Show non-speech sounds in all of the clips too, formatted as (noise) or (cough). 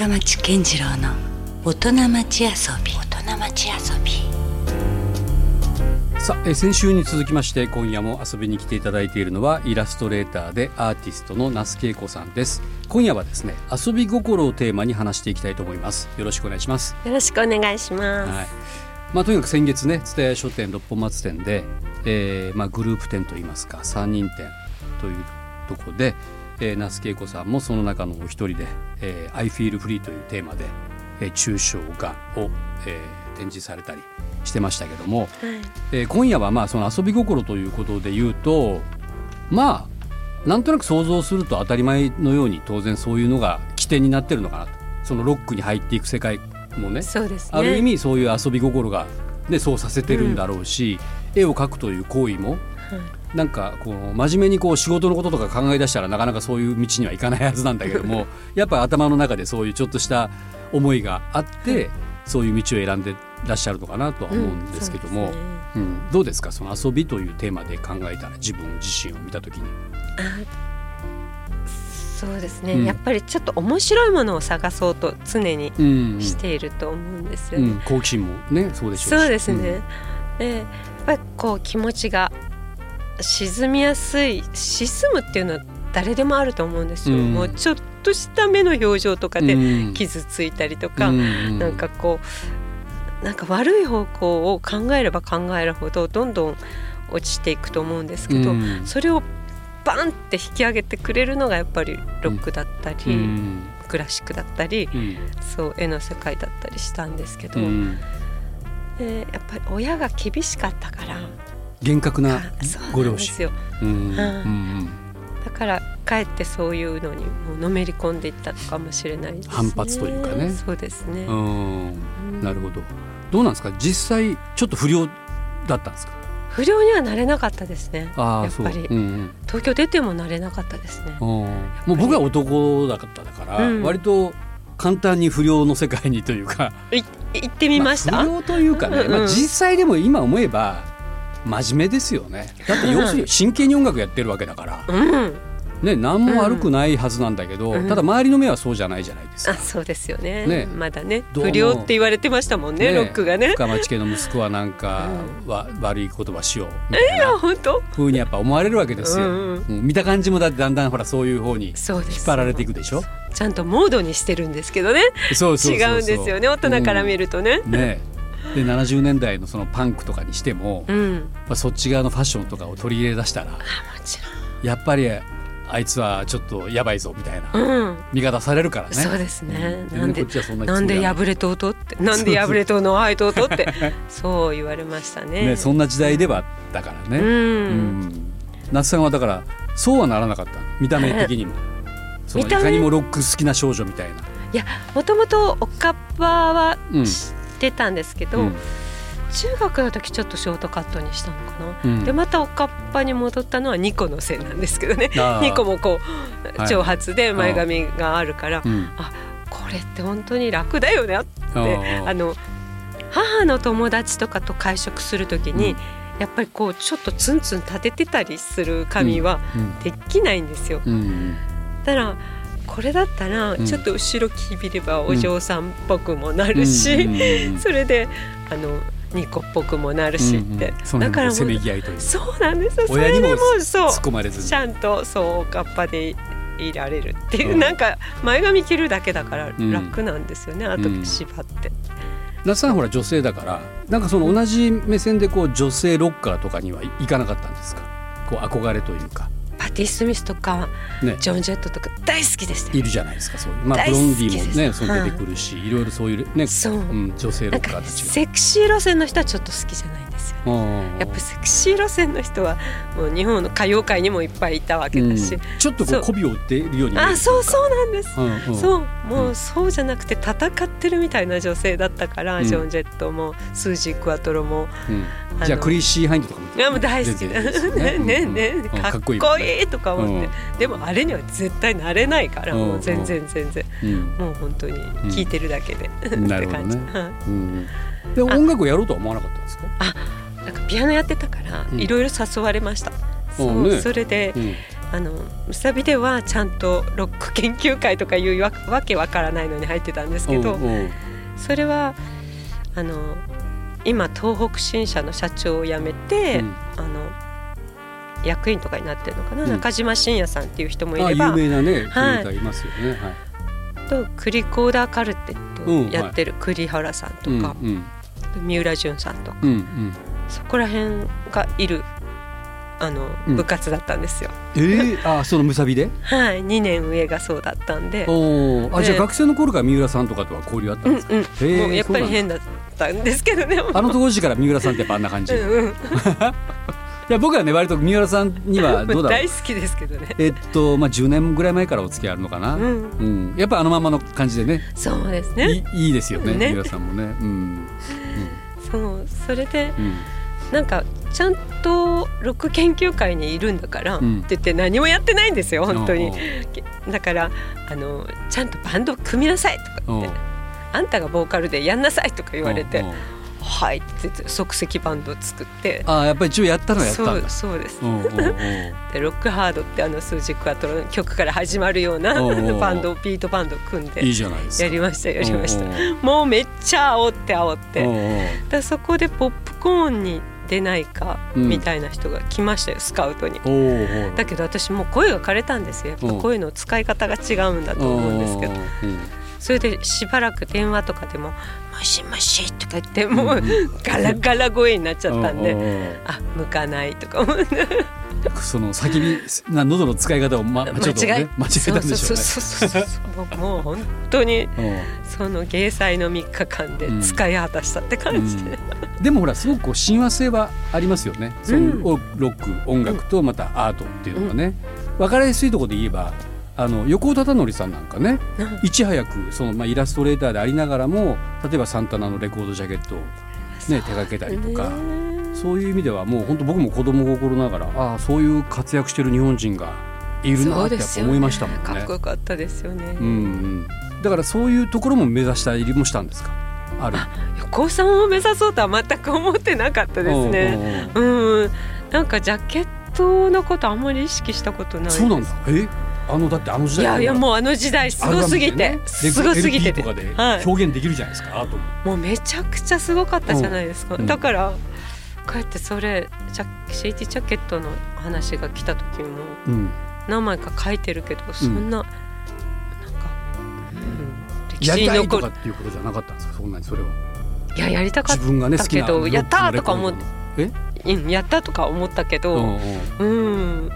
深町健次郎の大人町遊び。大人町遊び。さあ、えー先週に続きまして今夜も遊びに来ていただいているのはイラストレーターでアーティストの那須恵子さんです。今夜はですね遊び心をテーマに話していきたいと思います。よろしくお願いします。よろしくお願いします。はい。まあ、とにかく先月ね蔦屋書店六本松店で、えーまあ、グループ展といいますか3人展というところで、えー、那須恵子さんもその中のお一人で「えー、I feel free」というテーマで、えー、抽象画を、えー展示されたりしてましたけども、はい。えー今夜はまあその遊び心ということで言うとまあなんとなく想像すると当たり前のように当然そういうのが起点になってるのかなと。そのロックに入っていく世界もねそうですね。ある意味そういう遊び心が、ね、そうさせてるんだろうし、絵を描くという行為もはいなんかこう真面目にこう仕事のこととか考え出したらなかなかそういう道にはいかないはずなんだけども (laughs) やっぱ頭の中でそういうちょっとした思いがあって、そういう道を選んでらっしゃるのかなとは思うんですけども、うんね。うん。どうですか？その遊びというテーマで考えたら自分自身を見た時に。そうですね、うん。やっぱりちょっと面白いものを探そうと常にうん。うんしていると思うんですよね。うん、好奇心もねそうでしょうし。そうですね。でやっぱりこう気持ちが沈みやすい沈むっていうのは誰でもあると思うんですよ。うん。もうちょっとした目の表情とかでうん。傷ついたりとか、うんなんかこうなんか悪い方向を考えれば考えるほどどんどん落ちていくと思うんですけど、うん。それをバンって引き上げてくれるのがやっぱりロックだったり、うん。クラシックだったりうん。そう絵の世界だったりしたんですけど、うん。でやっぱり親が厳しかったから厳格なご両親。だからかえってそういうのにもうのめり込んでいったのかもしれないですね。反発というかね。そうですね、うん。うん。なるほど。どうなんですか？実際ちょっと不良だったんですか？不良にはなれなかったですね。あ。やっぱり。う。んうん。東京出てもなれなかったですね。うん。もう僕は男だったから、うん。割と簡単に不良の世界にというか。い行ってみました、あ不良というかね、うん。まあ、実際でも今思えば真面目ですよね。だって要するに真剣に音楽やってるわけだから、うん。ね、何も悪くないはずなんだけど、うん。ただ周りの目はそうじゃないじゃないですか。あそうですよね。ね。まだね不良って言われてましたもんねね。ロックがね。深町家の息子はなんか、うわ悪い言葉しようみたいな。あ本当？風にやっぱ思われるわけですよ、うんうん。うん見た感じもだってだんだんほらそういう方に引っ張られていくでしょ？ちゃんとモードにしてるんですけどね。そうそうそうそう。違うんですよね。大人から見るとね。うん。ねで70年代のそのパンクとかにしても、まうん。あ、そっち側のファッションとかを取り入れ出したらあもちやっぱりあいつはちょっとやばいぞみたいなうん。見方されるからね。そうですね。うん。なんでななんで破れとうとってなんで破れとうのはいとうとって (laughs) そう言われましたね。ねそんな時代ではあったからね、うん、うん。那須さんはだからそうはならなかった見た目的にも。(laughs) そのいかにもロック好きな少女みたいな、いやもともとおかっぱはうん。知ってたんですけど、うん。中学の時ちょっとショートカットにしたのかな、うん。でまたおかっぱに戻ったのはニコのせいなんですけどね。(laughs) あーニコもこはいう長髪で前髪があるから、うん。これって本当に楽だよねってあの母の友達とかと会食する時に、うん。やっぱりこうちょっとツンツン立ててたりする髪はうん。できないんですよ。だからこれだったらうん。ちょっと後ろきびればお嬢さんっぽくもなるし、うんうんうんうん。(laughs) それであのニコっぽくもなるしって、うんうん。だからもう辺のせめぎ合いという。そうなんですよ。そ親にもれでもうそう。突っ込まれずに。ちゃんとそうおかっぱでいられるっていう、うん。なんか前髪切るだけだからん。楽なんですよね、後で縛って。那須さんほら女性だからなんかその同じ目線でこう女性ロッカーとかには行かなかったんですか？こう憧れというか。パティ・スミスとかね。ジョン・ジェットとか大好きでしたよ。いるじゃないですかそういう。まあブロンディもねそう出てくるし、い、ろいろそういうねそう。うん、女性ロッカーたちが。セクシー路線の人はちょっと好きじゃないんですようんやっぱセクシー路線の人はもう日本の歌謡界にもいっぱいいたわけだし、うん。ちょっとこそう。う媚びを売っているようにあそうそうなんです、うんうん、そう。もうそうじゃなくて戦ってるみたいな女性だったから、うん。ジョン・ジェットもスージー・クワトロも。うんじゃあクリッシー・ハインドとかもいやもう大好き。全だね。(laughs) ねうんねうん。かっこいいとか思って、でもあれには絶対なれないから、うん。もう全然全然。うん。もう本当に聞いてるだけで、(laughs) って感じ、はいうん。で音楽をやろうとは思わなかったんですか？なんかピアノやってたからうん。いろいろ誘われました、そうねそれでうん。あのむさびではちゃんとロック研究会とかいうわわけわからないのに入ってたんですけどそれはあの今東北新社の社長を辞めて、うん。あの役員とかになってるのかな、うん。中島信也さんっていう人もいあれば有名なねはい。ーいますよね。はい。とクリコーダーカルテうんットやってる栗原さんとか、うんうん。三浦淳さんとか。うんうん。そこら辺がいるあの、うん。部活だったんですよ。えー、あそのむさびで？はい、2年上がそうだったんで。おー。あでじゃあ学生の頃から三浦さんとかとは交流あったうんんですか、うん、へーもうやっぱり変だったんですけどね。あの当時から三浦さんってやっぱあんな感じ、いうんうん、(laughs) や僕はね割と三浦さんには (laughs) どうだろう。大好きですけどね。えっとまあ10年ぐらい前からお付き合いあるのかな、うん、うん。やっぱあのままの感じでね。そうですね。いいいいですよねね。三浦さんもね。うん。そう、それでうん。なんかちゃんとロック研究会にいるんだから、うんって言って何もやってないんですよ本当に。だからあのちゃんとバンド組みなさいとかって。あんたがボーカルでやんなさいとか言われておうおう「はい」って即席バンドを作ってあやっぱり一応やったのはやったそうんだ。そうです。(laughs) でロックハードってあのスージークワトロの曲から始まるようなバンドビートバンドを組んでいいじゃないですか。やりましたやりました。もうめっちゃ煽って煽って。おうおうでそこでポップコーンに出ないかうん。みたいな人が来ましたよ、スカウトに。だけど私もう声が枯れたんですよ。やっぱうん。声の使い方が違うんだと思うんですけどそれでしばらく電話とかでも「もしもし」とか言ってもううんガラガラ声になっちゃったんであ向かないとか思ってその叫びな喉の使い方を、ま、ちょっと、ね、間違えたんでしょうね。そうそうそうそうそう。もう本当にうん。その芸祭の3日間で使い果たしたって感じで、でもほらすごくこう親和性はありますよね。そのうん。ロック音楽とまたアートっていうのがね、分かりやすいところで言えばあの横尾忠則さんなんかねうんいち早くその、まあ、イラストレーターでありながらも例えばサンタナのレコードジャケットを、ね、手掛けたりとか。ねそういう意味ではもう本当僕も子供心ながらああそういう活躍してる日本人がいるなってやっぱ思いましたもんね。かっこよかったですよね。うんうん、だからそういうところも目指したりもしたんですか？ある横尾さんを目指そうとは全く思ってなかったですね。おうん、なんかジャケットのことあんまり意識したことない。そうなんだえ？あのだってあの時代いやいやもうあの時代すごすぎて、すごすぎて。LP とかではい、表現できるじゃないですか、アートも。もうめちゃくちゃすごかったじゃないですか。うん。だからこうやってそれジャ CD ジャケットの話が来た時もうん、何枚か書いてるけどそんな、なんか、うん、歴やりたい史に残るっていうことじゃなかったんですかそんなにそれは。いややりたかっ自分がね好きなだけどやったーとか思ってえ、うん、やったとか思ったけうんど、うん。うん、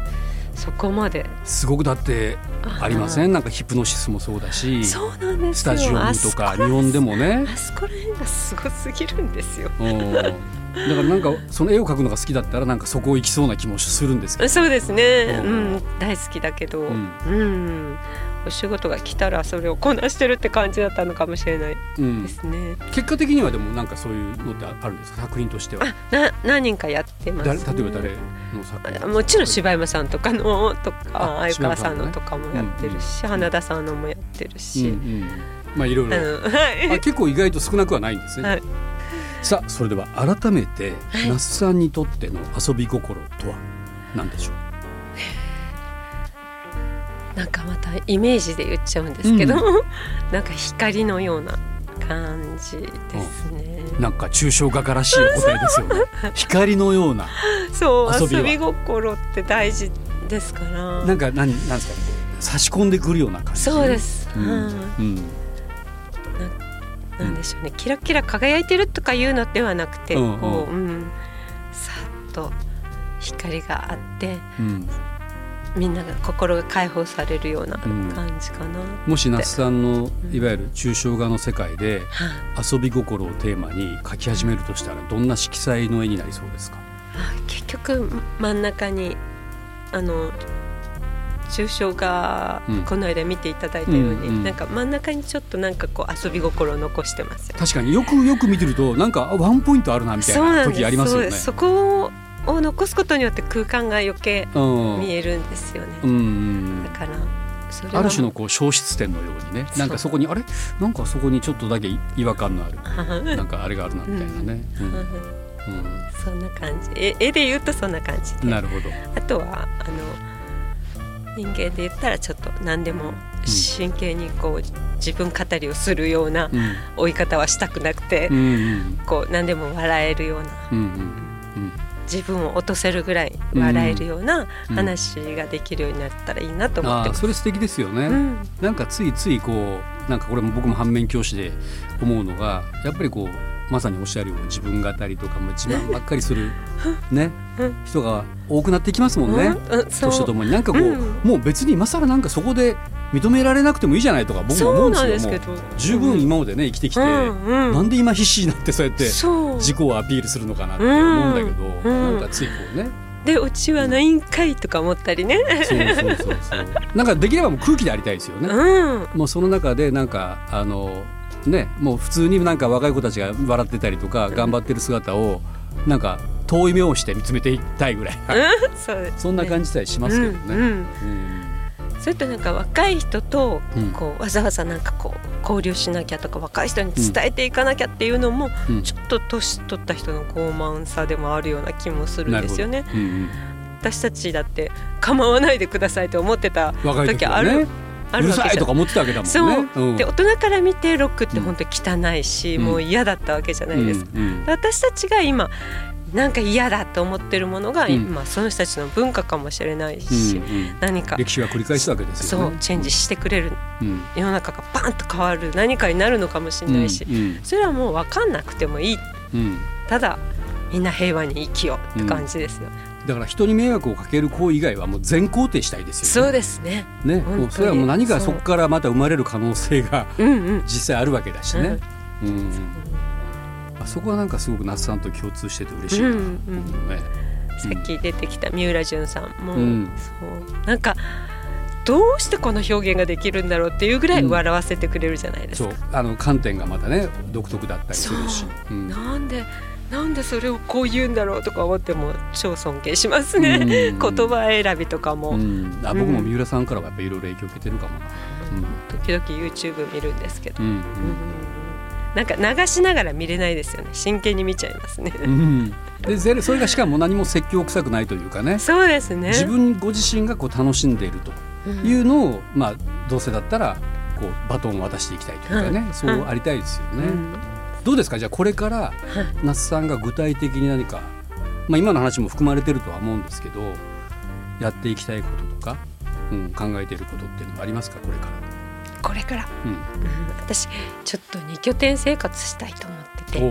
そこまで。すごくだってありません？なんかヒプノシスもそうだしそうなんですよ。スタジオムとか日本でもねあそこら辺がすごすぎるんですよ。うん。だからなんかその絵を描くのが好きだったらなんかそこを行きそうな気もするんですけど。そうですね、ううん。ん、大好きだけど、ううんんお仕事が来たらそれをこなしてるって感じだったのかもしれないうん。ですね。結果的にはでもなんかそういうのってあるんですか？作品としては。あな何人かやってます、だね。例えば誰の作品あもちろん柴山さんとかのとかあ相川さんのとかもやってるし、花田さんのもやってるうんし、うん。まあいろいろ。うんはい。あ結構意外と少なくはないんですね、はい。さあそれでは改めてはい。那須さんにとっての遊び心とは何でしょう？なんかまたイメージで言っちゃうんですけど、(laughs) なんか光のような感じですね。なんか抽象画家らしいお答えですよね。(laughs) 光のような。そう遊び心って大事ですから。なんか何なんですか差し込んでくるような感じ。そうです。うん、はい。うん。なんでしょうね、キラキラ輝いてるとかいうのではなくて、うんうん。こう、うん、さっと光があってうんみんなが心が解放されるようなうん。感じかな、もし那須さんのうんいわゆる抽象画の世界ではい遊び心をテーマに描き始めるとしたらどんな色彩の絵になりそうですか？あ結局真ん中にあの抽象画、うんこの間見ていただいたように、うん。うん。なんか真ん中にちょっとなんかこう遊び心を残してますよ確かによくよく見てるとなんかあワンポイントあるなみたいな時ありますよね。そこを残すことによって空間が余計うん。見えるんですよね、だからある種のこう消失点のようにねなんかそこにあれ？なんかそこにちょっとだけ違和感のある。はいなんかあれがあるなみたいなね、そんな感じ。え絵で言うとそんな感じなるほど、あとはあの人間で言ったらちょっと何でも真剣にこう自分語りをするようなうん。追い方はしたくなくて、うんうんこう何でも笑えるようなうんうん自分を落とせるぐらい笑えるようなうん。話ができるようになったらいいなと思ってます。ああそれ素敵ですよね、うん。なんかついついこうなんかこれも僕も反面教師で思うのがやっぱりこうまさにおっしゃるように自分語りとかも自慢ばっかりするね。うん。人が多くなってきますもんね、年とともに。なんかこう、うん。もう別に今更なんかそこで認められなくてもいいじゃないとか僕も思うんですけど。十分今までね生きてきて、うんうん。なんで今必死になってそうやって自己をアピールするのかなって思うんだけど、うんなんかついこうね。でうちはないんかいとか思ったりね。そうそうそうそう。なんかできればもう空気でありたいですよね、うん。もうその中でなんかあのねもう普通になんか若い子たちが笑ってたりとか頑張ってる姿をなんか遠い目をして見つめていきたいぐらい、そね。そんな感じさえしますけどね。うんうん。うんそれとなんか若い人とうん。こうわざわざなんかこう交流しなきゃとか若い人に伝えていかなきゃっていうのもうん。ちょっと年取った人の傲慢さでもあるような気もするんですよね。うんうん。私たちだって構わないでくださいと思ってた時あるあるわけじゃん。さいとか思ってたわけだもんね。そう、ん。で大人から見てロックって本当に汚いし、うん。もう嫌だったわけじゃないですか。うん。うん。私たちが今なんか嫌だと思ってるものが、うん。今その人たちの文化かもしれないうんし、うん。何か。歴史が繰り返すわけです。そうチェンジしてくれる。うん。世の中がバンと変わる何かになるのかもしれないし、うん。それはもう分かんなくてもいい。うん。ただみんな平和に生きようって感じですよ、だから人に迷惑をかける行為以外はもう全肯定したいですよね。そうですね。ね、もうそれはもう何かそこからまた生まれる可能性がうんうん。実際あるわけだしね。うんあそこはなんかすごく那須さんと共通してて嬉しいな。うんうんねさっき出てきた三浦淳さんも、うん。そう。なんかどうしてこの表現ができるんだろうっていうぐらい笑わせてくれるじゃないですそう。か。あの観点がまたね独特だったりするし。う。ん。なんでなんでそれをこう言うんだろうとか思っても超尊敬しますね、うん。言葉選びとかも、うん、あ僕も三浦さんからはやっぱいろいろ影響を受けてるかもな。時々 YouTube 見るんですけど、うん。うんうんなんか流しながら見れないですよね。真剣に見ちゃいますね、うん。うんでぜそれがしかも何も説教臭くないというかね。そうですね。自分ご自身がこう楽しんでいるというのを、まあ、どうせだったらこうバトンを渡していきたいというかね、うん。そうありたいですよね。うん。どうですか？じゃあこれから那須さんが具体的に何か、まあ、今の話も含まれてるとは思うんですけどやっていきたいこととか、うん、考えていることっていうのはありますか？これから。これから、うん。うん私ちょっと二拠点生活したいと思ってて。そう。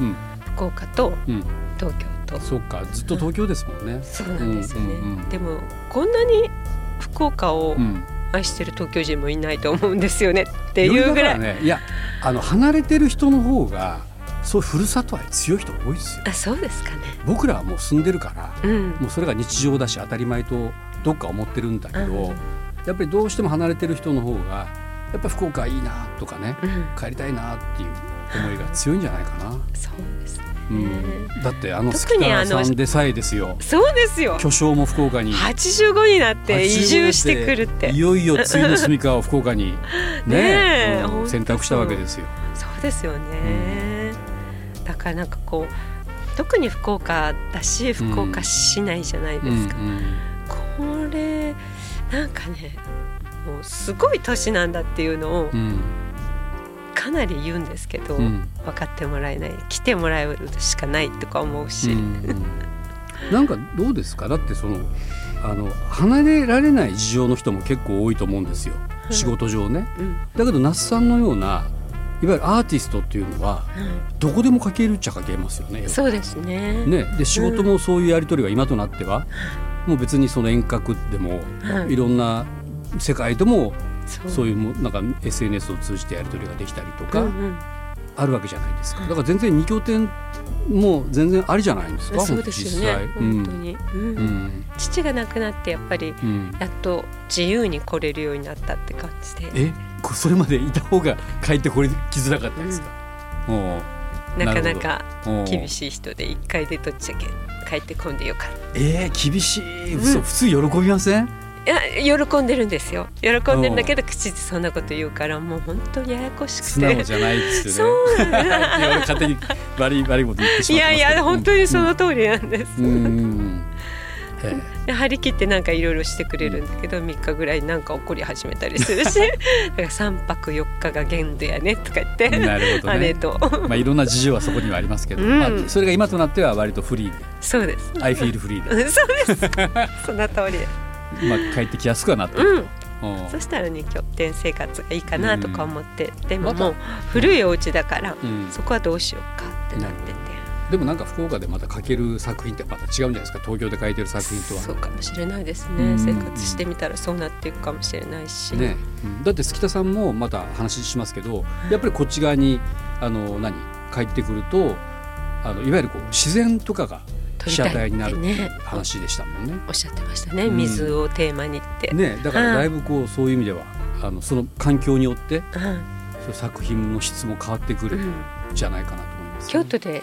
うん。福岡とうん、東京と。そっかずっと東京ですもんね。そうなんですよね、うんうんうん。でもこんなに福岡をうん、愛してる東京人もいないと思うんですよね。っていうぐらい、ね、いやあの離れてる人の方がそういうふるさと愛強い人多いですよ。あそうですかね。僕らはもう住んでるからうん。もうそれが日常だし当たり前とどっか思ってるんだけど、うんやっぱりどうしても離れてる人の方がやっぱ福岡いいなとかねうん。帰りたいなっていう思いが強いんじゃないかな。そうですね、うん、だってあの特にあの月川さんでさえですよ。そうですよ。巨匠も福岡に。85になって移住してくるって。いよいよ次の住みかを福岡にね (laughs) ねえうん選択したわけですよ。そうですよね、だからなんかこう特に福岡だし福岡市内じゃないですか、うんこれなんかねもうすごい都市なんだっていうのをうん。かなり言うんですけど、うん。分かってもらえない来てもらえるしかないとか思うし、うんなんかどうですか？だってそのあの離れられない事情の人も結構多いと思うんですよ。うん。仕事上ね。うん。だけど那須さんのようないわゆるアーティストっていうのははどこでも書けるっちゃ書けますよね。い、。そうですね。ね。で仕事もそういうやり取りが今となっては、もう別にその遠隔でもはい。いろんな世界でもそう。いうもなんか SNS を通じてやり取りができたりとかうんうん。あるわけじゃないですか。はい。だから全然二拠点も全然ありじゃないんですか。そうですよね。本当に、うん。うん。うん。父が亡くなってやっぱりうん。やっと自由に来れるようになったって感じで。えこそれまでいた方が帰ってこれきづらかったですか、おうなかなか厳しい人で一回でとっちゃけ帰ってこんでよかった。えー、厳しい、うん。普通喜びません？いや喜んでるんですよ。喜んでるんだけど口でそんなこと言うからもう本当にややこしくて。素直じゃないですよね。(laughs) 勝手に悪い悪いこと言ってしいまってますけど。やいや本当にその通りなんです、うんで張り切ってなんかいろいろしてくれるんだけど、3日ぐらいなんか怒り始めたりするし。(laughs) だから3泊4日が限度やねとか言って、えなるほどね。姉と。まあいろんな事情はそこにはありますけど、うん。まあそれが今となっては割とフリーで、そうです。I feel フリーで、そうです。その通り。まあ帰ってきやすくはなってる。うん。と。うん。そしたらね拠点生活がいいかなとか思って、でもまた。もう古いお家だから、うん。そこはどうしようかってなってて、でもなんか福岡でまた書ける作品ってまた違うんじゃないですか？東京で書いてる作品とは。そうかもしれないですね、うん。生活してみたらそうなっていくかもしれないし、ね、うん。だって月田さんもまた話しますけどやっぱりこっち側にあの何？帰ってくるとあのいわゆるこう自然とかが被写体になるっていう話でしたもんね。おっしゃってましたね、うん。水をテーマにって、ね。だからだいぶこうそういう意味ではあのその環境によってうん。そ作品の質も変わってくるんうん。じゃないかなと思います、京都で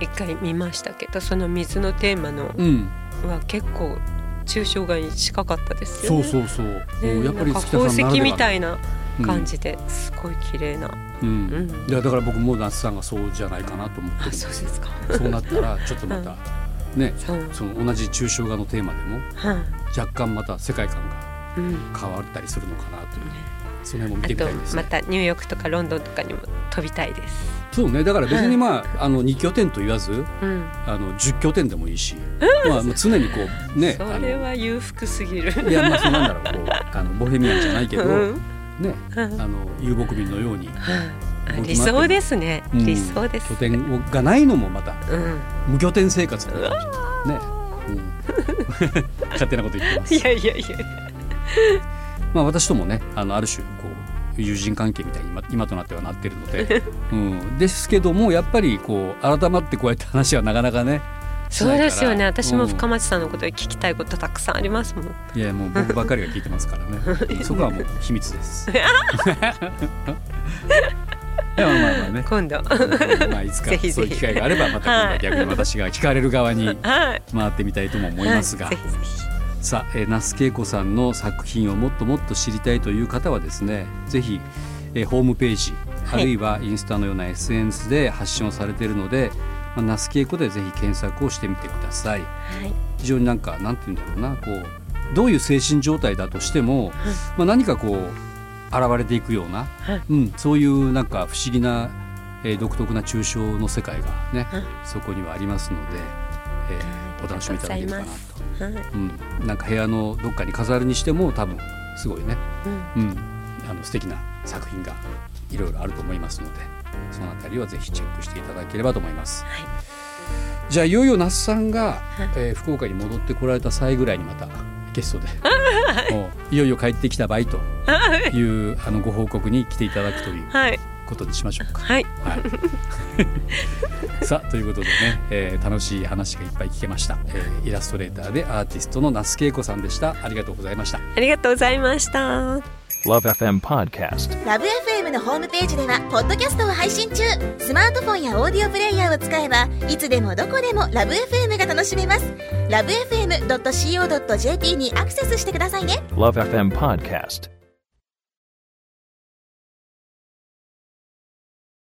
一回見ましたけどその水のテーマのうん。は結構抽象画に近かったですよそうね。そうそう、ねやっぱり宝石みたいな感じですごい綺麗な、うん、うん。いやだから僕も那須さんがそうじゃないかなと思ってあるんそうですか。そうなったらちょっとまた、(laughs) ねその同じ抽象画のテーマでもはい、若干また世界観がうん。変わったりするのかなという、その辺も見てみたいですね。またニューヨークとかロンドンとかにも飛びたいです。そうねだから別にまあ,、あの2拠点と言わずうん。あの10拠点でもいいし、まあ常にこうね (laughs) それは裕福すぎる。いやまあそうなんだろうこう (laughs) あのボヘミアンじゃないけど、うんねあうんの遊牧民のようにはい理想ですね。うん理想です。拠点をがないのもまたうん。無拠点生活ね、うん、(laughs) 勝手なこと言ってますいやいやいや。(laughs) まあ、私ともねあのある種こう友人関係みたいに今今となってはなってるので、(laughs) うん、ですけどもやっぱりこう改まってこうやって話はなかなかねしそうですよね。私も深うん町さんのことで聞きたいことたくさんありますもん。いやもう僕ばっかりが聞いてますからね (laughs) そこはもう秘密です。いやまあまあまあね今度。まあいつかそういう機会があればまた今度は逆に私が聞かれる側にはい。回ってみたいとも思いますが、はいぜひぜひ。さあ、えー、那須恵子さんの作品をもっともっと知りたいという方はですねぜひ、えーホームページあはい。るいはインスタのような SNS で発信をされているので、まあ、那須恵子でぜひ検索をしてみてください。はい。非常になんかなんて言うんだろうなこうどういう精神状態だとしても、まあ、何かこう現れていくような、はい。うん、そういうなんか不思議な、えー独特な抽象の世界がね、はい。そこにはありますので、えーお楽しみいただけるかなと。はい。うん、なんか部屋のどっかに飾るにしても多分すごいね、うん。うん、あの素敵な作品がいろいろあると思いますのでそのあたりはぜひチェックしていただければと思います。はい。じゃあいよいよ那須さんが、はいえー福岡に戻ってこられた際ぐらいにまたゲストで、もういよいよ帰ってきた場合というあのご報告に来ていただくというはい。ことにしましょうか。はい。はい、(laughs) さあということでね、えー楽しい話がいっぱい聞けました、えーイラストレーターでアーティストの那須恵子さんでしたありがとうございましたありがとうございました。Love FM Podcast. ラブ f m のホームページではポッドキャストを配信中スマートフォンやオーディオプレイヤーを使えばいつでもどこでもラブ f m が楽しめますラブ FM.co.jp にアクセスしてくださいね Love FM Podcast.